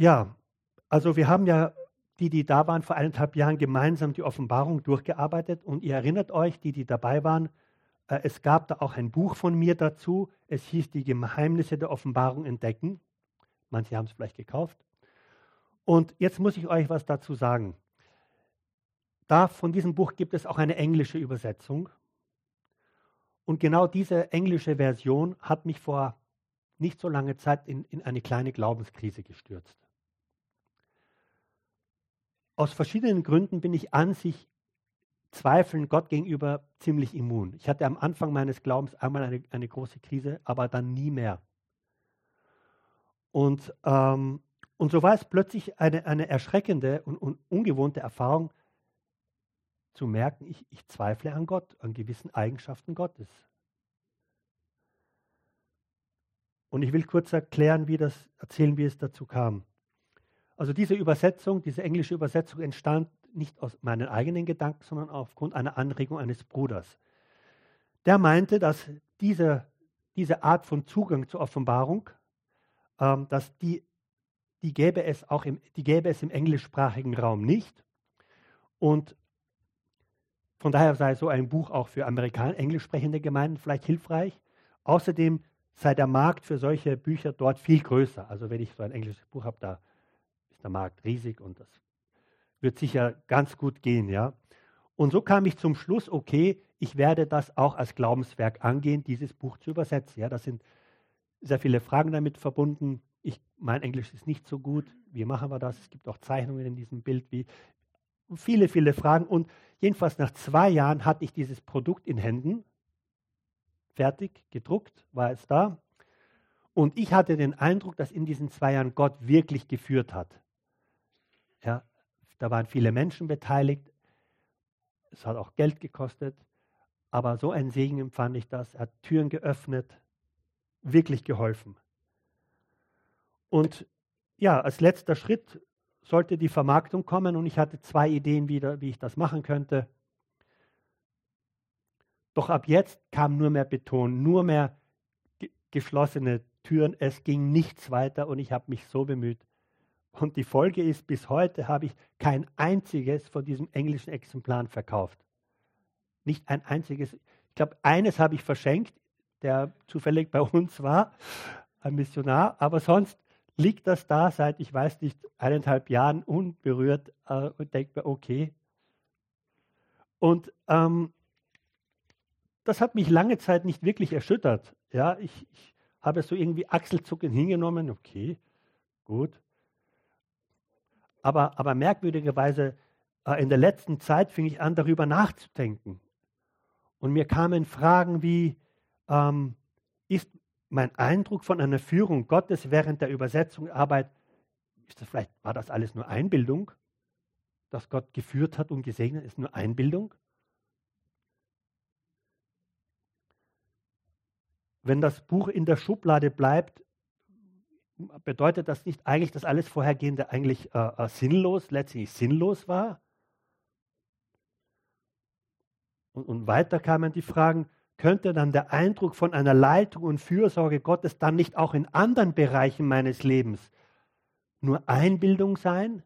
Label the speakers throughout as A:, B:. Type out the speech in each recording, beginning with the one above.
A: Ja, also wir haben ja, die, die da waren, vor eineinhalb Jahren gemeinsam die Offenbarung durchgearbeitet. Und ihr erinnert euch, die, die dabei waren, äh, es gab da auch ein Buch von mir dazu. Es hieß Die Geheimnisse der Offenbarung entdecken. Manche haben es vielleicht gekauft. Und jetzt muss ich euch was dazu sagen. Da von diesem Buch gibt es auch eine englische Übersetzung. Und genau diese englische Version hat mich vor nicht so langer Zeit in, in eine kleine Glaubenskrise gestürzt. Aus verschiedenen Gründen bin ich an sich Zweifeln Gott gegenüber ziemlich immun. Ich hatte am Anfang meines Glaubens einmal eine, eine große Krise, aber dann nie mehr. Und, ähm, und so war es plötzlich eine, eine erschreckende und, und ungewohnte Erfahrung, zu merken, ich, ich zweifle an Gott, an gewissen Eigenschaften Gottes. Und ich will kurz erklären, wie das, erzählen, wie es dazu kam. Also diese Übersetzung, diese englische Übersetzung entstand nicht aus meinen eigenen Gedanken, sondern aufgrund einer Anregung eines Bruders. Der meinte, dass diese, diese Art von Zugang zur Offenbarung, ähm, dass die, die, gäbe es auch im, die gäbe es im englischsprachigen Raum nicht. Und von daher sei so ein Buch auch für Amerikaner, englisch sprechende Gemeinden vielleicht hilfreich. Außerdem sei der Markt für solche Bücher dort viel größer. Also wenn ich so ein englisches Buch habe, da ist der Markt riesig und das wird sicher ganz gut gehen, ja. Und so kam ich zum Schluss, okay, ich werde das auch als Glaubenswerk angehen, dieses Buch zu übersetzen. Ja, da sind sehr viele Fragen damit verbunden. Ich, mein Englisch ist nicht so gut. Wie machen wir das? Es gibt auch Zeichnungen in diesem Bild, wie viele, viele Fragen. Und jedenfalls nach zwei Jahren hatte ich dieses Produkt in Händen, fertig, gedruckt, war es da. Und ich hatte den Eindruck, dass in diesen zwei Jahren Gott wirklich geführt hat. Ja, da waren viele Menschen beteiligt. Es hat auch Geld gekostet. Aber so ein Segen empfand ich das. Er hat Türen geöffnet, wirklich geholfen. Und ja, als letzter Schritt sollte die Vermarktung kommen und ich hatte zwei Ideen wieder, wie ich das machen könnte. Doch ab jetzt kam nur mehr Beton, nur mehr geschlossene Türen. Es ging nichts weiter und ich habe mich so bemüht. Und die Folge ist, bis heute habe ich kein einziges von diesem englischen Exemplar verkauft. Nicht ein einziges. Ich glaube, eines habe ich verschenkt, der zufällig bei uns war, ein Missionar, aber sonst liegt das da seit, ich weiß nicht, eineinhalb Jahren unberührt äh, und denkt mir, okay. Und ähm, das hat mich lange Zeit nicht wirklich erschüttert. Ja, ich, ich habe es so irgendwie achselzuckend hingenommen, okay, gut. Aber, aber merkwürdigerweise, äh, in der letzten Zeit fing ich an, darüber nachzudenken. Und mir kamen Fragen wie, ähm, ist mein Eindruck von einer Führung Gottes während der Übersetzungsarbeit, ist das vielleicht, war das alles nur Einbildung? Dass Gott geführt hat und gesegnet, ist nur Einbildung? Wenn das Buch in der Schublade bleibt, bedeutet das nicht eigentlich, dass alles Vorhergehende eigentlich äh, äh, sinnlos, letztlich sinnlos war? Und, und weiter kamen die Fragen, könnte dann der Eindruck von einer Leitung und Fürsorge Gottes dann nicht auch in anderen Bereichen meines Lebens nur Einbildung sein?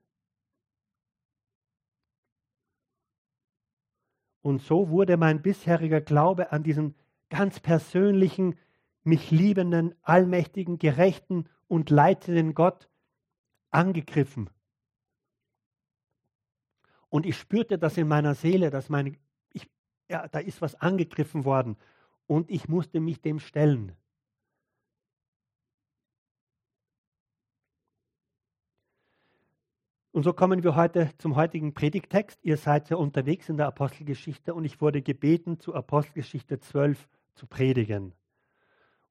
A: Und so wurde mein bisheriger Glaube an diesen ganz persönlichen, mich liebenden, allmächtigen, gerechten und leitenden Gott angegriffen. Und ich spürte das in meiner Seele, dass meine, ich, ja, da ist was angegriffen worden und ich musste mich dem stellen. Und so kommen wir heute zum heutigen Predigtext. Ihr seid ja unterwegs in der Apostelgeschichte und ich wurde gebeten, zu Apostelgeschichte 12 zu predigen.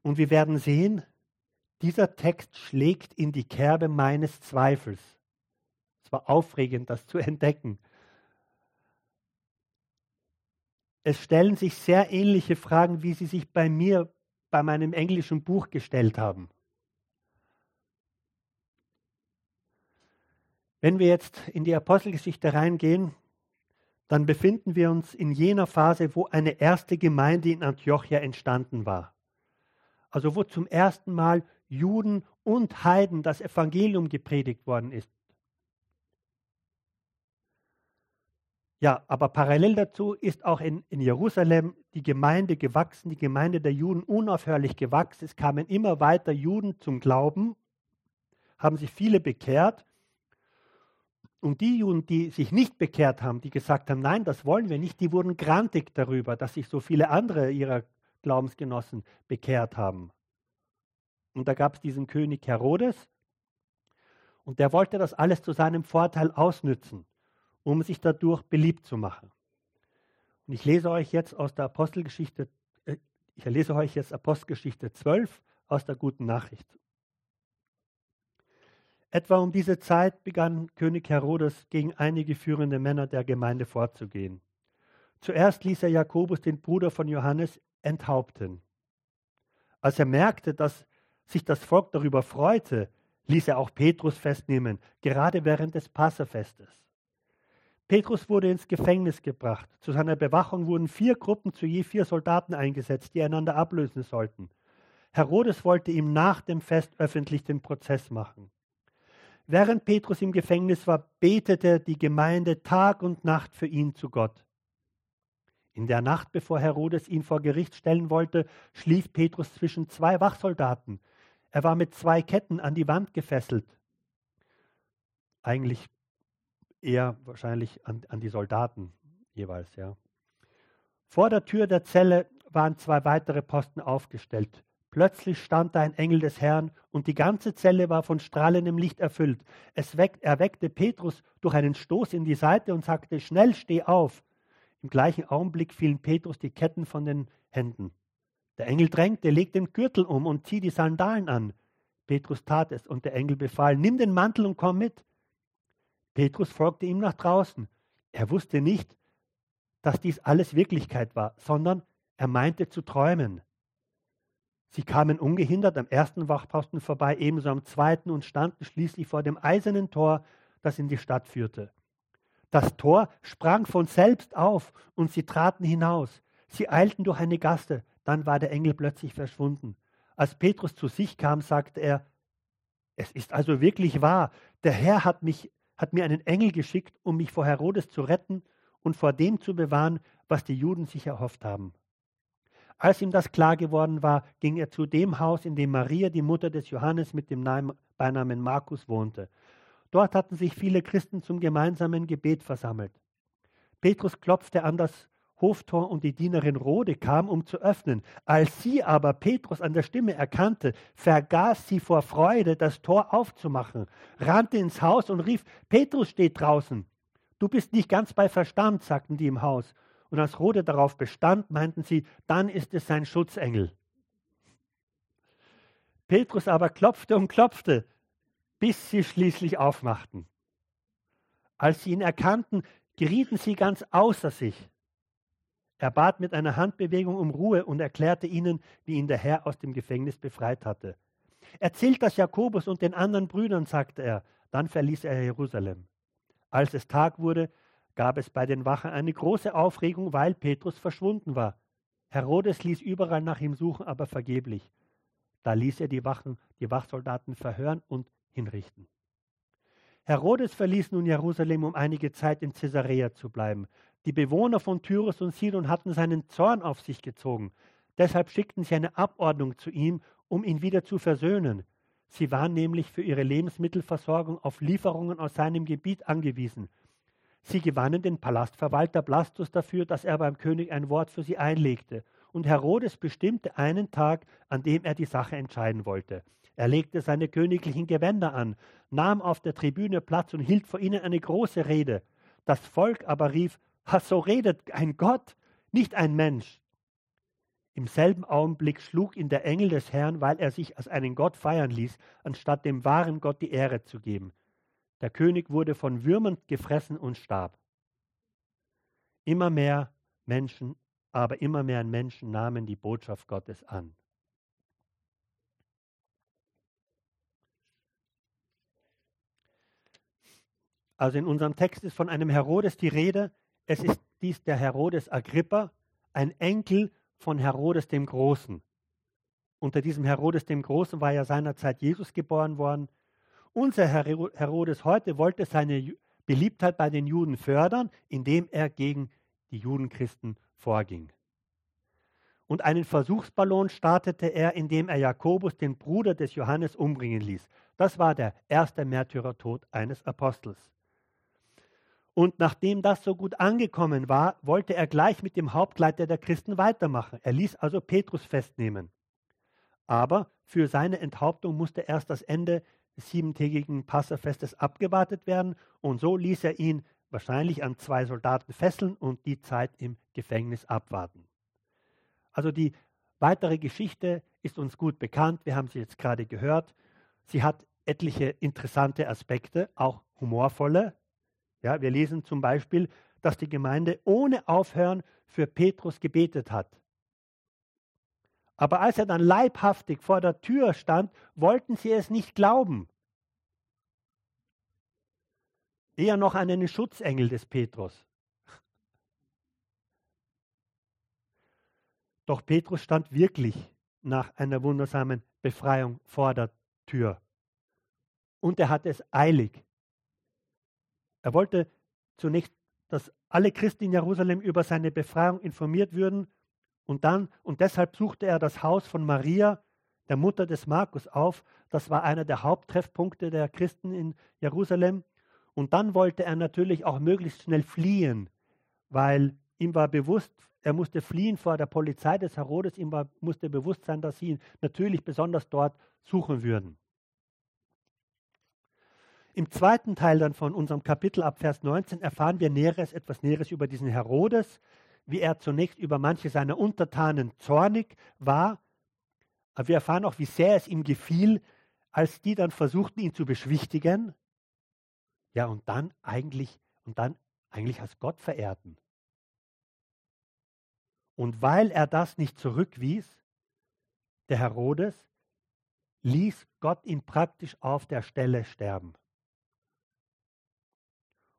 A: Und wir werden sehen, dieser Text schlägt in die Kerbe meines Zweifels. Es war aufregend, das zu entdecken. Es stellen sich sehr ähnliche Fragen, wie sie sich bei mir bei meinem englischen Buch gestellt haben. Wenn wir jetzt in die Apostelgeschichte reingehen, dann befinden wir uns in jener Phase, wo eine erste Gemeinde in Antiochia entstanden war. Also wo zum ersten Mal Juden und Heiden das Evangelium gepredigt worden ist. Ja, aber parallel dazu ist auch in, in, Jerusalem die Gemeinde gewachsen, die Gemeinde der Juden unaufhörlich gewachsen. Es kamen immer weiter Juden zum Glauben, haben sich viele bekehrt. Und die Juden, die sich nicht bekehrt haben, die gesagt haben, nein, das wollen wir nicht, die wurden grantig darüber, dass sich so viele andere ihrer Glaubensgenossen bekehrt haben. Und da gab es diesen König Herodes und der wollte das alles zu seinem Vorteil ausnützen um sich dadurch beliebt zu machen. Und ich lese euch jetzt aus der Apostelgeschichte, äh, ich lese euch jetzt Apostelgeschichte 12 aus der guten Nachricht. Etwa um diese Zeit begann König Herodes gegen einige führende Männer der Gemeinde vorzugehen. Zuerst ließ er Jakobus, den Bruder von Johannes, enthaupten. Als er merkte, dass sich das Volk darüber freute, ließ er auch Petrus festnehmen, gerade während des Passafestes. Petrus wurde ins Gefängnis gebracht. Zu seiner Bewachung wurden vier Gruppen zu je vier Soldaten eingesetzt, die einander ablösen sollten. Herodes wollte ihm nach dem Fest öffentlich den Prozess machen. Während Petrus im Gefängnis war, betete die Gemeinde Tag und Nacht für ihn zu Gott. In der Nacht, bevor Herodes ihn vor Gericht stellen wollte, schlief Petrus zwischen zwei Wachsoldaten. Er war mit zwei Ketten an die Wand gefesselt. Eigentlich eher wahrscheinlich an, an die Soldaten jeweils, ja. Vor der Tür der Zelle waren zwei weitere Posten aufgestellt. Plötzlich stand da ein Engel des Herrn und die ganze Zelle war von strahlendem Licht erfüllt. Es weck, er weckte Petrus durch einen Stoß in die Seite und sagte, schnell steh auf. Im gleichen Augenblick fielen Petrus die Ketten von den Händen. Der Engel drängte, leg den Gürtel um und zieh die Sandalen an. Petrus tat es und der Engel befahl, nimm den Mantel und komm mit. Petrus folgte ihm nach draußen. Er wusste nicht, dass dies alles Wirklichkeit war, sondern er meinte zu träumen. Sie kamen ungehindert am ersten Wachposten vorbei, ebenso am zweiten und standen schließlich vor dem eisernen Tor, das in die Stadt führte. Das Tor sprang von selbst auf und sie traten hinaus. Sie eilten durch eine Gasse, dann war der Engel plötzlich verschwunden. Als Petrus zu sich kam, sagte er, es ist also wirklich wahr, der Herr hat mich hat mir einen Engel geschickt, um mich vor Herodes zu retten und vor dem zu bewahren, was die Juden sich erhofft haben. Als ihm das klar geworden war, ging er zu dem Haus, in dem Maria, die Mutter des Johannes mit dem Beinamen Markus, wohnte. Dort hatten sich viele Christen zum gemeinsamen Gebet versammelt. Petrus klopfte an das Hoftor und die Dienerin Rode kam, um zu öffnen. Als sie aber Petrus an der Stimme erkannte, vergaß sie vor Freude, das Tor aufzumachen, rannte ins Haus und rief, Petrus steht draußen. Du bist nicht ganz bei Verstand, sagten die im Haus. Und als Rode darauf bestand, meinten sie, dann ist es sein Schutzengel. Petrus aber klopfte und klopfte, bis sie schließlich aufmachten. Als sie ihn erkannten, gerieten sie ganz außer sich. Er bat mit einer Handbewegung um Ruhe und erklärte ihnen, wie ihn der Herr aus dem Gefängnis befreit hatte. Erzählt das Jakobus und den anderen Brüdern, sagte er. Dann verließ er Jerusalem. Als es Tag wurde, gab es bei den Wachen eine große Aufregung, weil Petrus verschwunden war. Herodes ließ überall nach ihm suchen, aber vergeblich. Da ließ er die Wachen, die Wachsoldaten verhören und hinrichten. Herodes verließ nun Jerusalem, um einige Zeit in Caesarea zu bleiben. Die Bewohner von Tyrus und Sidon hatten seinen Zorn auf sich gezogen. Deshalb schickten sie eine Abordnung zu ihm, um ihn wieder zu versöhnen. Sie waren nämlich für ihre Lebensmittelversorgung auf Lieferungen aus seinem Gebiet angewiesen. Sie gewannen den Palastverwalter Blastus dafür, dass er beim König ein Wort für sie einlegte. Und Herodes bestimmte einen Tag, an dem er die Sache entscheiden wollte. Er legte seine königlichen Gewänder an, nahm auf der Tribüne Platz und hielt vor ihnen eine große Rede. Das Volk aber rief, so redet ein Gott, nicht ein Mensch. Im selben Augenblick schlug ihn der Engel des Herrn, weil er sich als einen Gott feiern ließ, anstatt dem wahren Gott die Ehre zu geben. Der König wurde von Würmern gefressen und starb. Immer mehr Menschen, aber immer mehr Menschen nahmen die Botschaft Gottes an. Also in unserem Text ist von einem Herodes die Rede, es ist dies der Herodes Agrippa, ein Enkel von Herodes dem Großen. Unter diesem Herodes dem Großen war ja seinerzeit Jesus geboren worden. Unser Herodes heute wollte seine Beliebtheit bei den Juden fördern, indem er gegen die Judenchristen vorging. Und einen Versuchsballon startete er, indem er Jakobus, den Bruder des Johannes, umbringen ließ. Das war der erste Märtyrertod eines Apostels. Und nachdem das so gut angekommen war, wollte er gleich mit dem Hauptleiter der Christen weitermachen. Er ließ also Petrus festnehmen. Aber für seine Enthauptung musste erst das Ende des siebentägigen Passafestes abgewartet werden und so ließ er ihn wahrscheinlich an zwei Soldaten fesseln und die Zeit im Gefängnis abwarten. Also die weitere Geschichte ist uns gut bekannt, wir haben sie jetzt gerade gehört. Sie hat etliche interessante Aspekte, auch humorvolle. Ja, wir lesen zum Beispiel, dass die Gemeinde ohne Aufhören für Petrus gebetet hat. Aber als er dann leibhaftig vor der Tür stand, wollten sie es nicht glauben. Eher noch an einen Schutzengel des Petrus. Doch Petrus stand wirklich nach einer wundersamen Befreiung vor der Tür. Und er hatte es eilig. Er wollte zunächst, dass alle Christen in Jerusalem über seine Befreiung informiert würden und dann, und deshalb suchte er das Haus von Maria, der Mutter des Markus, auf. Das war einer der Haupttreffpunkte der Christen in Jerusalem. Und dann wollte er natürlich auch möglichst schnell fliehen, weil ihm war bewusst, er musste fliehen vor der Polizei des Herodes, ihm war, musste bewusst sein, dass sie ihn natürlich besonders dort suchen würden. Im zweiten Teil dann von unserem Kapitel ab Vers 19 erfahren wir Näheres, etwas Näheres über diesen Herodes, wie er zunächst über manche seiner Untertanen zornig war. Aber wir erfahren auch, wie sehr es ihm gefiel, als die dann versuchten, ihn zu beschwichtigen. Ja, und dann eigentlich, und dann eigentlich als Gott verehrten. Und weil er das nicht zurückwies, der Herodes, ließ Gott ihn praktisch auf der Stelle sterben.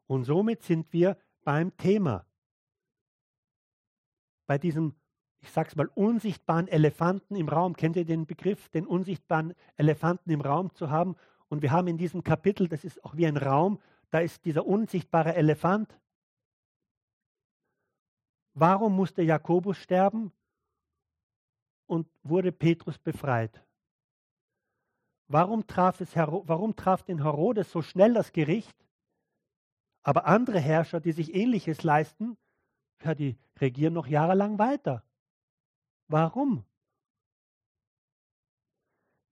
A: Und somit sind wir beim Thema. Bei diesem, ich sag's mal, unsichtbaren Elefanten im Raum. Kennt ihr den Begriff, den unsichtbaren Elefanten im Raum zu haben? Und wir haben in diesem Kapitel, das ist auch wie ein Raum, da ist dieser unsichtbare Elefant. Warum musste Jakobus sterben und wurde Petrus befreit? Warum traf, es, warum traf den Herodes so schnell das Gericht aber andere Herrscher, die sich Ähnliches leisten, ja, die regieren noch jahrelang weiter. Warum?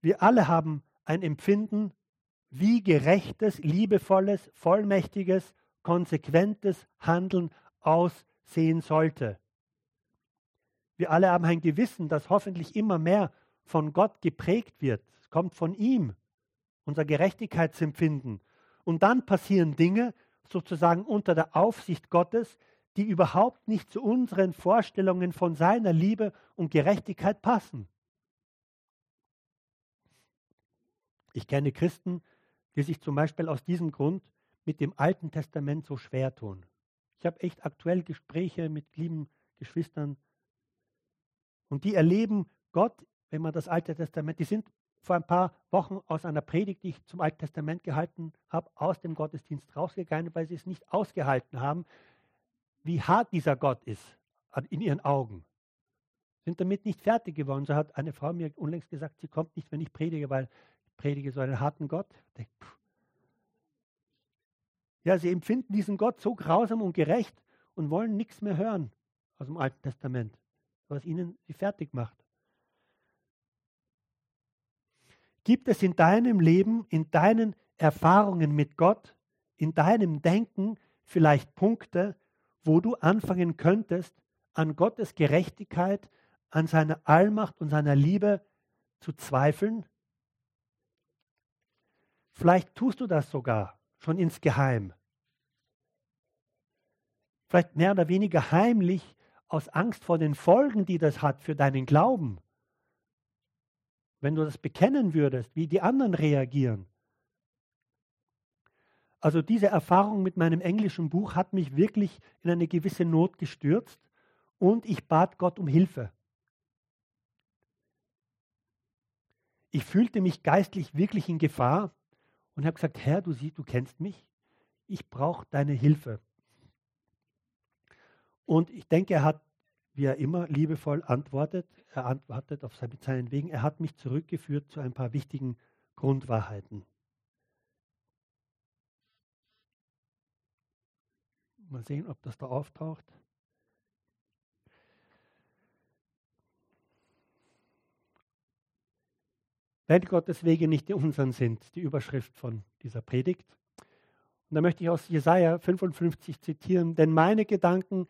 A: Wir alle haben ein Empfinden, wie gerechtes, liebevolles, vollmächtiges, konsequentes Handeln aussehen sollte. Wir alle haben ein Gewissen, das hoffentlich immer mehr von Gott geprägt wird. Es kommt von ihm, unser Gerechtigkeitsempfinden. Und dann passieren Dinge, sozusagen unter der Aufsicht Gottes, die überhaupt nicht zu unseren Vorstellungen von seiner Liebe und Gerechtigkeit passen. Ich kenne Christen, die sich zum Beispiel aus diesem Grund mit dem Alten Testament so schwer tun. Ich habe echt aktuell Gespräche mit lieben Geschwistern und die erleben Gott, wenn man das Alte Testament, die sind vor ein paar Wochen aus einer Predigt, die ich zum Alten Testament gehalten habe, aus dem Gottesdienst rausgegangen, weil sie es nicht ausgehalten haben, wie hart dieser Gott ist in ihren Augen. Sind damit nicht fertig geworden. So hat eine Frau mir unlängst gesagt, sie kommt nicht, wenn ich predige, weil ich predige so einen harten Gott. Ja, sie empfinden diesen Gott so grausam und gerecht und wollen nichts mehr hören aus dem Alten Testament, was ihnen sie fertig macht. Gibt es in deinem Leben, in deinen Erfahrungen mit Gott, in deinem Denken vielleicht Punkte, wo du anfangen könntest, an Gottes Gerechtigkeit, an seiner Allmacht und seiner Liebe zu zweifeln? Vielleicht tust du das sogar schon insgeheim. Vielleicht mehr oder weniger heimlich aus Angst vor den Folgen, die das hat für deinen Glauben wenn du das bekennen würdest, wie die anderen reagieren. Also diese Erfahrung mit meinem englischen Buch hat mich wirklich in eine gewisse Not gestürzt und ich bat Gott um Hilfe. ich fühlte mich geistlich wirklich in Gefahr und habe gesagt, Herr, du siehst, du kennst mich, ich brauche deine Hilfe. Und ich denke, er hat, wie er immer liebevoll antwortet, er antwortet auf mit seinen Wegen, er hat mich zurückgeführt zu ein paar wichtigen Grundwahrheiten. Mal sehen, ob das da auftaucht. Wenn Gottes Wege nicht die unseren sind, die Überschrift von dieser Predigt. Und da möchte ich aus Jesaja 55 zitieren, denn meine Gedanken,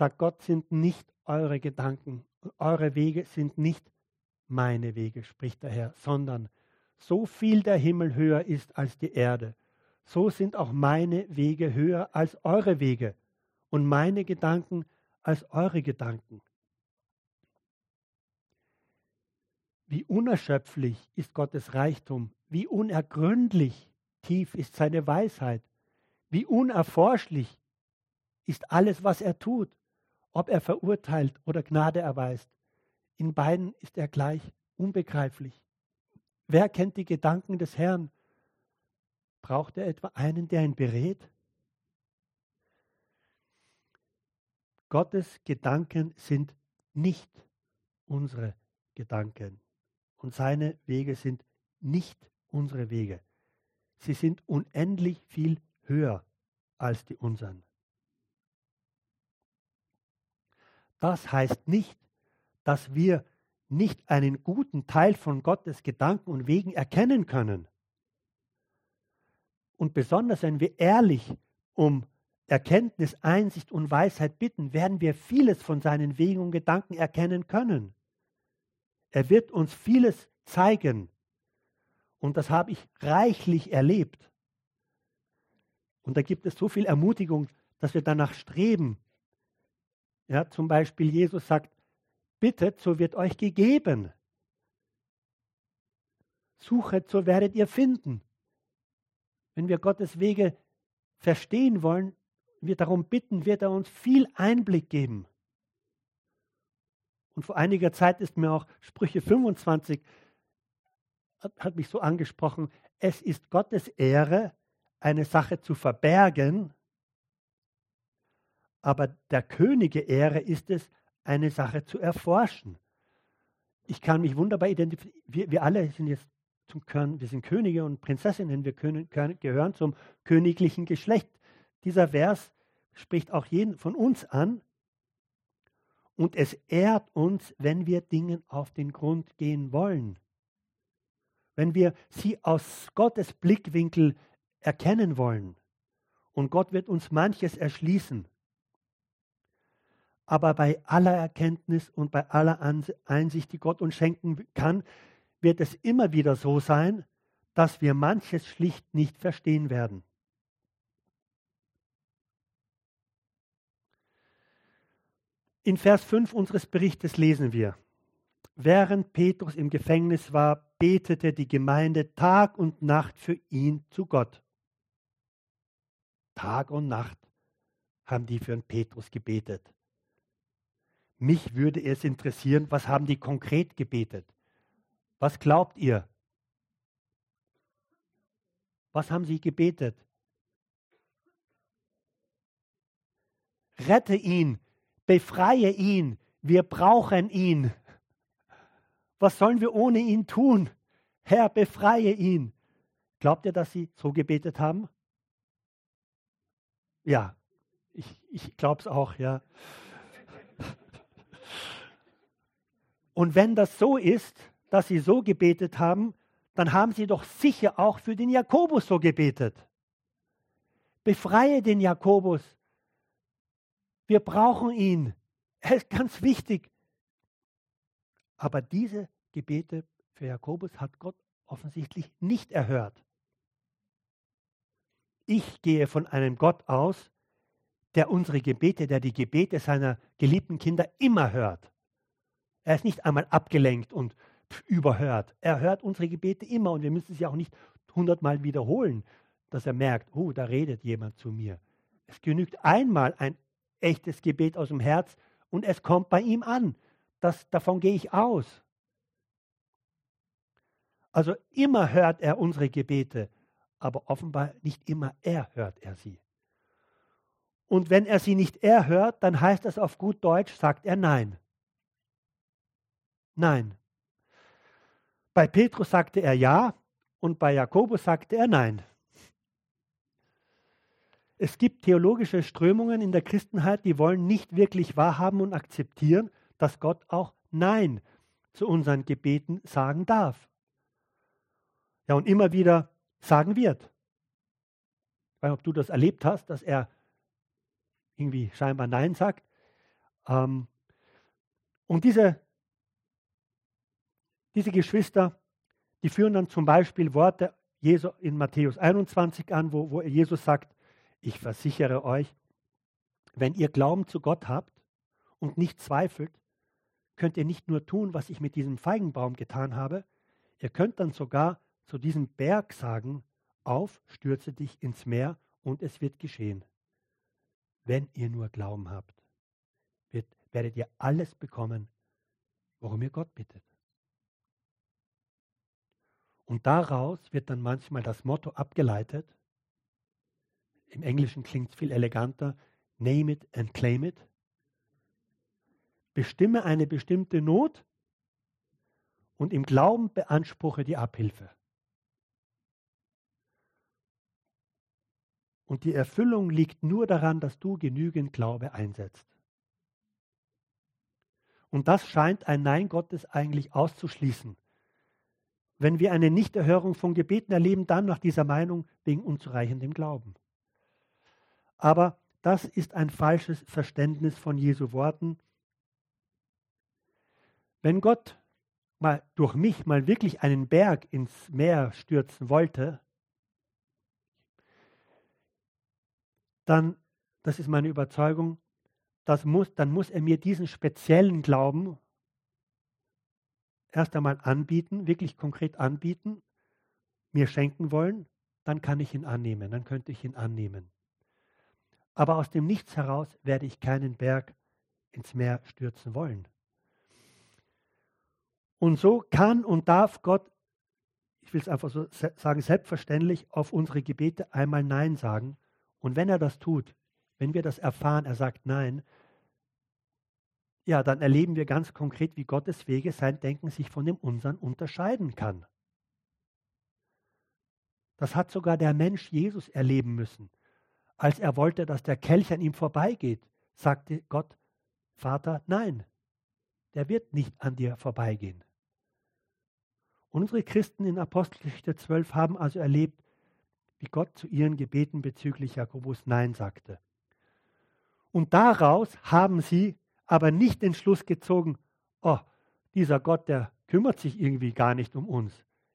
A: sagt Gott, sind nicht eure Gedanken, eure Wege sind nicht meine Wege, spricht der Herr, sondern so viel der Himmel höher ist als die Erde, so sind auch meine Wege höher als eure Wege und meine Gedanken als eure Gedanken. Wie unerschöpflich ist Gottes Reichtum, wie unergründlich tief ist seine Weisheit, wie unerforschlich ist alles, was er tut, ob er verurteilt oder Gnade erweist. In beiden ist er gleich unbegreiflich. Wer kennt die Gedanken des Herrn? Braucht er etwa einen, der ihn berät? Gottes Gedanken sind nicht unsere Gedanken und seine Wege sind nicht unsere Wege. Sie sind unendlich viel höher als die unseren. Das heißt nicht, dass wir nicht einen guten Teil von Gottes Gedanken und Wegen erkennen können. Und besonders wenn wir ehrlich um Erkenntnis, Einsicht und Weisheit bitten, werden wir vieles von seinen Wegen und Gedanken erkennen können. Er wird uns vieles zeigen. Und das habe ich reichlich erlebt. Und da gibt es so viel Ermutigung, dass wir danach streben. Ja, zum Beispiel Jesus sagt, bittet, so wird euch gegeben. Suchet, so werdet ihr finden. Wenn wir Gottes Wege verstehen wollen, wir darum bitten, wird er uns viel Einblick geben. Und vor einiger Zeit ist mir auch Sprüche 25, hat, hat mich so angesprochen, es ist Gottes Ehre, eine Sache zu verbergen, aber der Könige Ehre ist es, eine Sache zu erforschen. Ich kann mich wunderbar identifizieren. Wir, wir alle sind jetzt zum Kern, wir sind Könige und Prinzessinnen, wir können, können, gehören zum königlichen Geschlecht. Dieser Vers spricht auch jeden von uns an, und es ehrt uns, wenn wir Dingen auf den Grund gehen wollen. Wenn wir sie aus Gottes Blickwinkel erkennen wollen. Und Gott wird uns manches erschließen. Aber bei aller Erkenntnis und bei aller Einsicht, die Gott uns schenken kann, wird es immer wieder so sein, dass wir manches schlicht nicht verstehen werden. In Vers 5 unseres Berichtes lesen wir, während Petrus im Gefängnis war, betete die Gemeinde Tag und Nacht für ihn zu Gott. Tag und Nacht haben die für Petrus gebetet. Mich würde es interessieren, was haben die konkret gebetet? Was glaubt ihr? Was haben sie gebetet? Rette ihn, Befreie ihn. Wir brauchen ihn. Was sollen wir ohne ihn tun? Herr, befreie ihn. Glaubt ihr, dass sie so gebetet haben? Ja, ich, ich glaube es auch, ja. Und wenn das so ist, dass sie so gebetet haben, dann haben sie doch sicher auch für den Jakobus so gebetet. Befreie den Jakobus. Wir brauchen ihn. Er ist ganz wichtig. Aber diese Gebete für Jakobus hat Gott offensichtlich nicht erhört. Ich gehe von einem Gott aus, der unsere Gebete, der die Gebete seiner geliebten Kinder immer hört. Er ist nicht einmal abgelenkt und überhört. Er hört unsere Gebete immer und wir müssen sie auch nicht hundertmal wiederholen, dass er merkt, oh, da redet jemand zu mir. Es genügt einmal ein echtes Gebet aus dem Herz und es kommt bei ihm an. Das, davon gehe ich aus. Also immer hört er unsere Gebete, aber offenbar nicht immer erhört er sie. Und wenn er sie nicht erhört, dann heißt das auf gut Deutsch, sagt er Nein. Nein. Bei Petrus sagte er Ja und bei Jakobus sagte er Nein. Es gibt theologische Strömungen in der Christenheit, die wollen nicht wirklich wahrhaben und akzeptieren, dass Gott auch Nein zu unseren Gebeten sagen darf. Ja, und immer wieder sagen wird. Ich weiß nicht, ob du das erlebt hast, dass er irgendwie scheinbar Nein sagt. Ähm, und diese, diese Geschwister, die führen dann zum Beispiel Worte Jesu in Matthäus 21 an, wo, wo Jesus sagt, ich versichere euch, wenn ihr Glauben zu Gott habt und nicht zweifelt, könnt ihr nicht nur tun, was ich mit diesem Feigenbaum getan habe, ihr könnt dann sogar zu diesem Berg sagen, auf, stürze dich ins Meer und es wird geschehen. Wenn ihr nur Glauben habt, wird, werdet ihr alles bekommen, worum ihr Gott bittet. Und daraus wird dann manchmal das Motto abgeleitet, im Englischen klingt es viel eleganter. Name it and claim it. Bestimme eine bestimmte Not und im Glauben beanspruche die Abhilfe. Und die Erfüllung liegt nur daran, dass du genügend Glaube einsetzt. Und das scheint ein Nein Gottes eigentlich auszuschließen. Wenn wir eine Nichterhörung von Gebeten erleben, dann nach dieser Meinung wegen unzureichendem Glauben. Aber das ist ein falsches Verständnis von Jesu Worten. Wenn Gott mal durch mich mal wirklich einen Berg ins Meer stürzen wollte, dann, das ist meine Überzeugung, das muss, dann muss er mir diesen speziellen Glauben erst einmal anbieten, wirklich konkret anbieten, mir schenken wollen, dann kann ich ihn annehmen, dann könnte ich ihn annehmen aber aus dem Nichts heraus werde ich keinen Berg ins Meer stürzen wollen. Und so kann und darf Gott, ich will es einfach so sagen, selbstverständlich auf unsere Gebete einmal Nein sagen. Und wenn er das tut, wenn wir das erfahren, er sagt Nein, ja, dann erleben wir ganz konkret, wie Gottes Wege sein Denken sich von dem unseren unterscheiden kann. Das hat sogar der Mensch Jesus erleben müssen. Als er wollte, dass der Kelch an ihm vorbeigeht, sagte Gott, Vater, nein, der wird nicht an dir vorbeigehen. Unsere Christen in Apostelgeschichte 12 haben also erlebt, wie Gott zu ihren Gebeten bezüglich Jakobus Nein sagte. Und daraus haben sie aber nicht den Schluss gezogen, oh, dieser Gott, der kümmert sich irgendwie gar nicht um uns.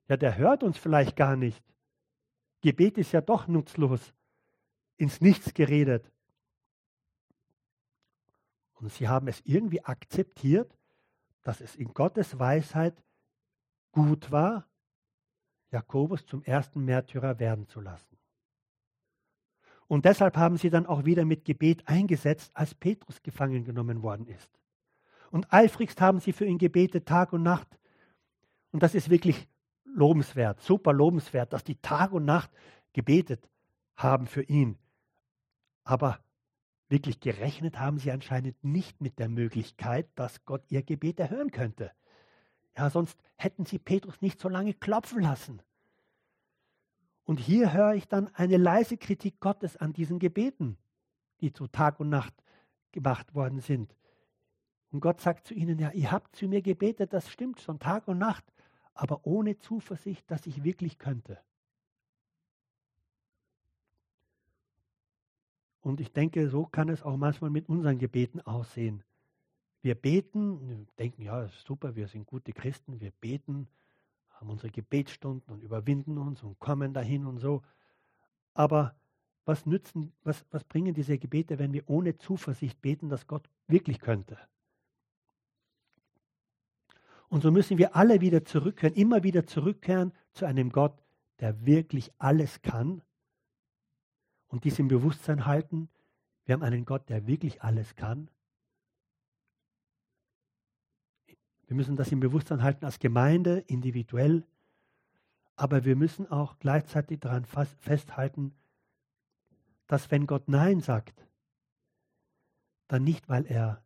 A: Ja, der hört uns vielleicht gar nicht. Gebet ist ja doch nutzlos ins Nichts geredet. Und sie haben es irgendwie akzeptiert, dass es in Gottes Weisheit gut war, Jakobus zum ersten Märtyrer werden zu lassen. Und deshalb haben sie dann auch wieder mit Gebet eingesetzt, als Petrus gefangen genommen worden ist. Und eifrigst haben sie für ihn gebetet, Tag und Nacht. Und das ist wirklich lobenswert, super lobenswert, dass die Tag und Nacht gebetet haben für ihn. Aber wirklich gerechnet haben sie anscheinend nicht mit der Möglichkeit, dass Gott ihr Gebet erhören könnte. Ja, sonst hätten sie Petrus nicht so lange klopfen lassen. Und hier höre ich dann eine leise Kritik Gottes an diesen Gebeten, die zu Tag und Nacht gemacht worden sind. Und Gott sagt zu ihnen, ja, ihr habt zu mir gebetet, das stimmt schon Tag und Nacht, aber ohne Zuversicht, dass ich wirklich könnte. Und ich denke, so kann es auch manchmal mit unseren Gebeten aussehen. Wir beten, denken, ja, super, wir sind gute Christen, wir beten, haben unsere Gebetsstunden und überwinden uns und kommen dahin und so. Aber was nützen, was, was bringen diese Gebete, wenn wir ohne Zuversicht beten, dass Gott wirklich könnte? Und so müssen wir alle wieder zurückkehren, immer wieder zurückkehren zu einem Gott, der wirklich alles kann und dies im Bewusstsein halten, wir haben einen Gott, der wirklich alles kann. Wir müssen das im Bewusstsein halten als Gemeinde, individuell. Aber wir müssen auch gleichzeitig daran festhalten, dass wenn Gott Nein sagt, dann nicht, weil er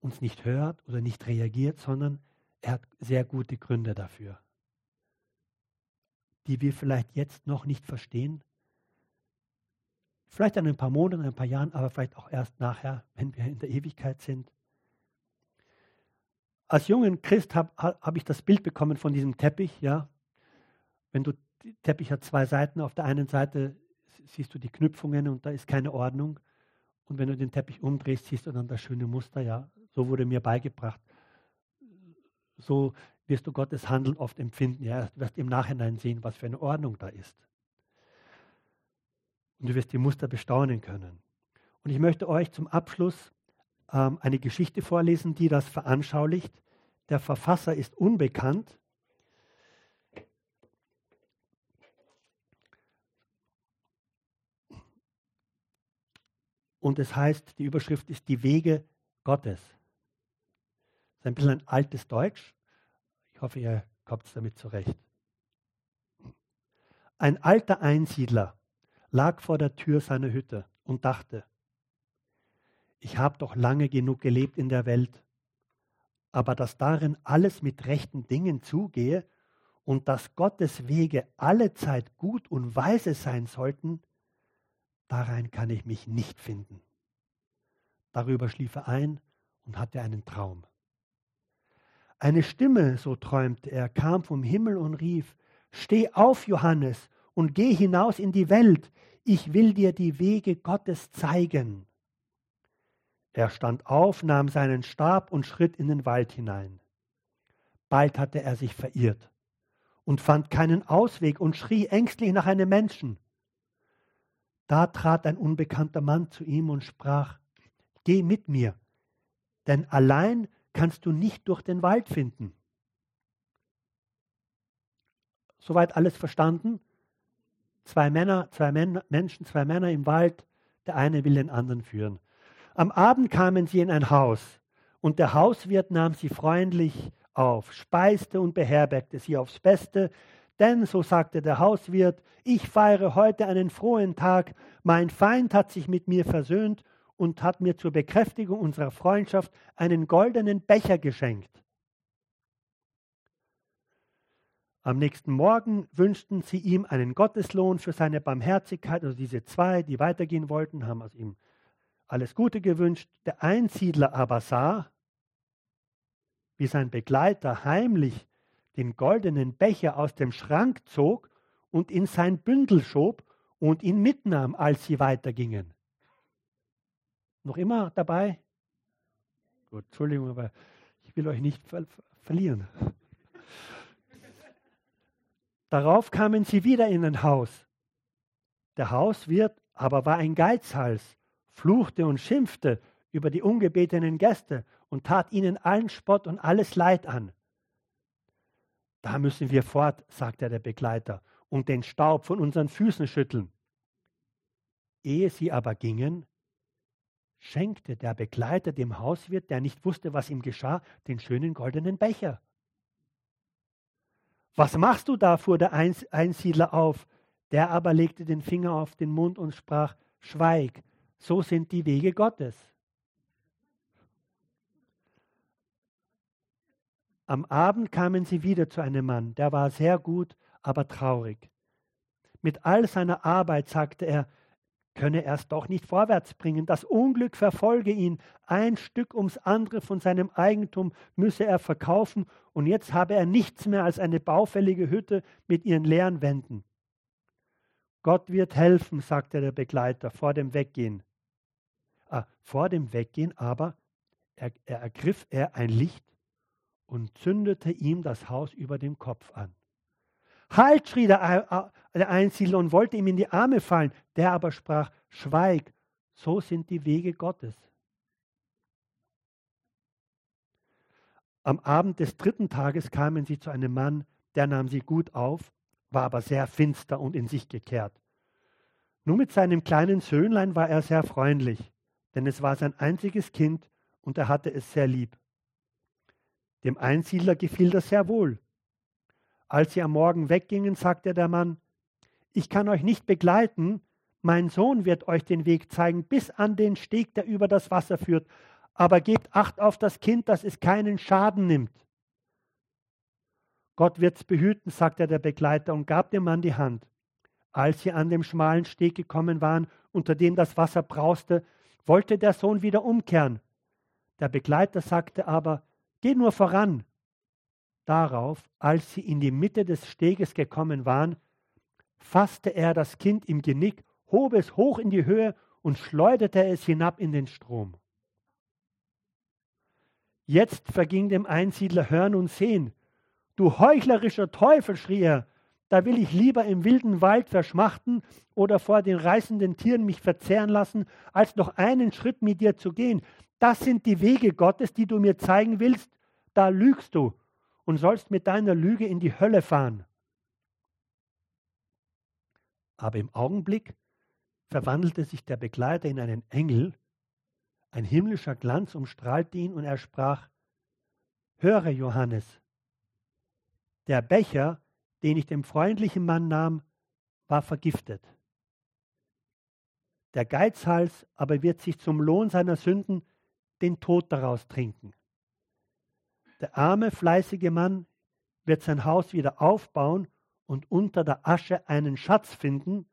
A: uns nicht hört oder nicht reagiert, sondern er hat sehr gute Gründe dafür, die wir vielleicht jetzt noch nicht verstehen. Vielleicht in ein paar Monaten, ein paar Jahren, aber vielleicht auch erst nachher, wenn wir in der Ewigkeit sind. Als jungen Christ habe hab ich das Bild bekommen von diesem Teppich, ja. Wenn du, Teppich hat zwei Seiten, auf der einen Seite siehst du die Knüpfungen und da ist keine Ordnung. Und wenn du den Teppich umdrehst, siehst du dann das schöne Muster, ja. So wurde mir beigebracht. So wirst du Gottes Handeln oft empfinden. Ja, du wirst im Nachhinein sehen, was für eine Ordnung da ist. Und du wirst die Muster bestaunen können. Und ich möchte euch zum Abschluss ähm, eine Geschichte vorlesen, die das veranschaulicht. Der Verfasser ist unbekannt. Und es heißt, die Überschrift ist die Wege Gottes. Das ist ein bisschen ein altes Deutsch. Ich hoffe, ihr kommt damit zurecht. Ein alter Einsiedler lag vor der Tür seiner Hütte und dachte, ich habe doch lange genug gelebt in der Welt, aber dass darin alles mit rechten Dingen zugehe und dass Gottes Wege alle Zeit gut und weise sein sollten, darein kann ich mich nicht finden. Darüber schlief er ein und hatte einen Traum. Eine Stimme, so träumte er, kam vom Himmel und rief, Steh auf, Johannes, und geh hinaus in die Welt, ich will dir die Wege Gottes zeigen. Er stand auf, nahm seinen Stab und schritt in den Wald hinein. Bald hatte er sich verirrt und fand keinen Ausweg und schrie ängstlich nach einem Menschen. Da trat ein unbekannter Mann zu ihm und sprach, Geh mit mir, denn allein kannst du nicht durch den Wald finden. Soweit alles verstanden? Zwei Männer, zwei Männer, Menschen, zwei Männer im Wald, der eine will den anderen führen. Am Abend kamen sie in ein Haus und der Hauswirt nahm sie freundlich auf, speiste und beherbergte sie aufs Beste, denn, so sagte der Hauswirt, ich feiere heute einen frohen Tag, mein Feind hat sich mit mir versöhnt und hat mir zur Bekräftigung unserer Freundschaft einen goldenen Becher geschenkt. Am nächsten Morgen wünschten sie ihm einen Gotteslohn für seine Barmherzigkeit. Also diese zwei, die weitergehen wollten, haben aus ihm alles Gute gewünscht. Der Einsiedler aber sah, wie sein Begleiter heimlich den goldenen Becher aus dem Schrank zog und in sein Bündel schob und ihn mitnahm, als sie weitergingen. Noch immer dabei? Gut, Entschuldigung, aber ich will euch nicht ver verlieren. Darauf kamen sie wieder in ein Haus. Der Hauswirt aber war ein Geizhals fluchte und schimpfte über die ungebetenen Gäste und tat ihnen allen Spott und alles Leid an. Da müssen wir fort, sagte der Begleiter, und den Staub von unseren Füßen schütteln. Ehe sie aber gingen, schenkte der Begleiter dem Hauswirt, der nicht wusste, was ihm geschah, den schönen goldenen Becher. Was machst du da? fuhr der Einsiedler auf. Der aber legte den Finger auf den Mund und sprach, Schweig, so sind die Wege Gottes. Am Abend kamen sie wieder zu einem Mann, der war sehr gut, aber traurig. Mit all seiner Arbeit sagte er, könne er es doch nicht vorwärts bringen. Das Unglück verfolge ihn. Ein Stück ums andere von seinem Eigentum müsse er verkaufen und jetzt habe er nichts mehr als eine baufällige Hütte mit ihren leeren Wänden. Gott wird helfen, sagte der Begleiter vor dem Weggehen. Ah, vor dem Weggehen aber er, er ergriff er ein Licht und zündete ihm das Haus über dem Kopf an. Halt, schrie der, der Einsiedler und wollte ihm in die Arme fallen. Der aber sprach, Schweig, so sind die Wege Gottes. Am Abend des dritten Tages kamen sie zu einem Mann, der nahm sie gut auf, war aber sehr finster und in sich gekehrt. Nur mit seinem kleinen Söhnlein war er sehr freundlich denn es war sein einziges Kind und er hatte es sehr lieb. Dem Einsiedler gefiel das sehr wohl. Als sie am Morgen weggingen, sagte der Mann, ich kann euch nicht begleiten, mein Sohn wird euch den Weg zeigen bis an den Steg, der über das Wasser führt, aber gebt Acht auf das Kind, dass es keinen Schaden nimmt. Gott wird's behüten, sagte der Begleiter und gab dem Mann die Hand. Als sie an dem schmalen Steg gekommen waren, unter dem das Wasser brauste, wollte der Sohn wieder umkehren. Der Begleiter sagte aber, Geh nur voran. Darauf, als sie in die Mitte des Steges gekommen waren, fasste er das Kind im Genick, hob es hoch in die Höhe und schleuderte es hinab in den Strom. Jetzt verging dem Einsiedler Hören und Sehen. Du heuchlerischer Teufel, schrie er, da will ich lieber im wilden Wald verschmachten oder vor den reißenden Tieren mich verzehren lassen, als noch einen Schritt mit dir zu gehen. Das sind die Wege Gottes, die du mir zeigen willst. Da lügst du und sollst mit deiner Lüge in die Hölle fahren. Aber im Augenblick verwandelte sich der Begleiter in einen Engel, ein himmlischer Glanz umstrahlte ihn und er sprach, Höre, Johannes, der Becher, den ich dem freundlichen Mann nahm, war vergiftet. Der Geizhals aber wird sich zum Lohn seiner Sünden den Tod daraus trinken. Der arme, fleißige Mann wird sein Haus wieder aufbauen und unter der Asche einen Schatz finden,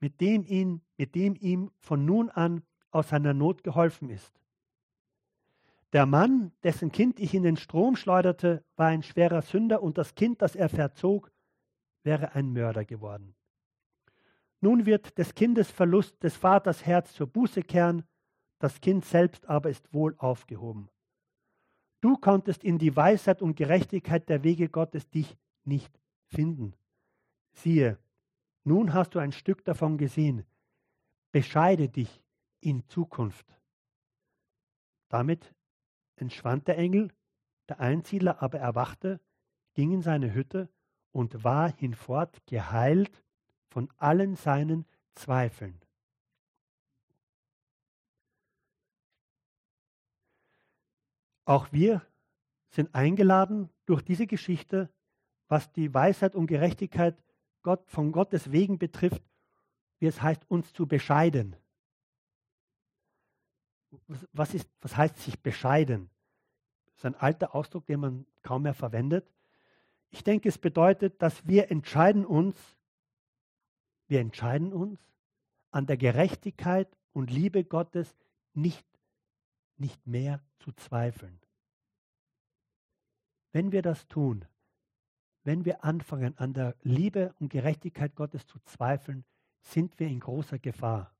A: mit dem, ihn, mit dem ihm von nun an aus seiner Not geholfen ist. Der Mann, dessen Kind ich in den Strom schleuderte, war ein schwerer Sünder und das Kind, das er verzog, wäre ein Mörder geworden. Nun wird des Kindes Verlust des Vaters Herz zur Buße kehren, das Kind selbst aber ist wohl aufgehoben. Du konntest in die Weisheit und Gerechtigkeit der Wege Gottes dich nicht finden. Siehe, nun hast du ein Stück davon gesehen. Bescheide dich in Zukunft. Damit entschwand der Engel, der Einsiedler aber erwachte, ging in seine Hütte und war hinfort geheilt von allen seinen Zweifeln. Auch wir sind eingeladen durch diese Geschichte, was die Weisheit und Gerechtigkeit Gott, von Gottes Wegen betrifft, wie es heißt, uns zu bescheiden. Was, ist, was heißt sich bescheiden? Das ist ein alter Ausdruck, den man kaum mehr verwendet. Ich denke, es bedeutet, dass wir entscheiden uns, wir entscheiden uns, an der Gerechtigkeit und Liebe Gottes nicht, nicht mehr zu zweifeln. Wenn wir das tun, wenn wir anfangen, an der Liebe und Gerechtigkeit Gottes zu zweifeln, sind wir in großer Gefahr,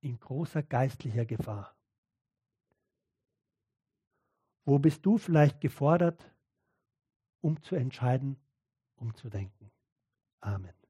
A: in großer geistlicher Gefahr. Wo bist du vielleicht gefordert, um zu entscheiden, umzudenken? Amen.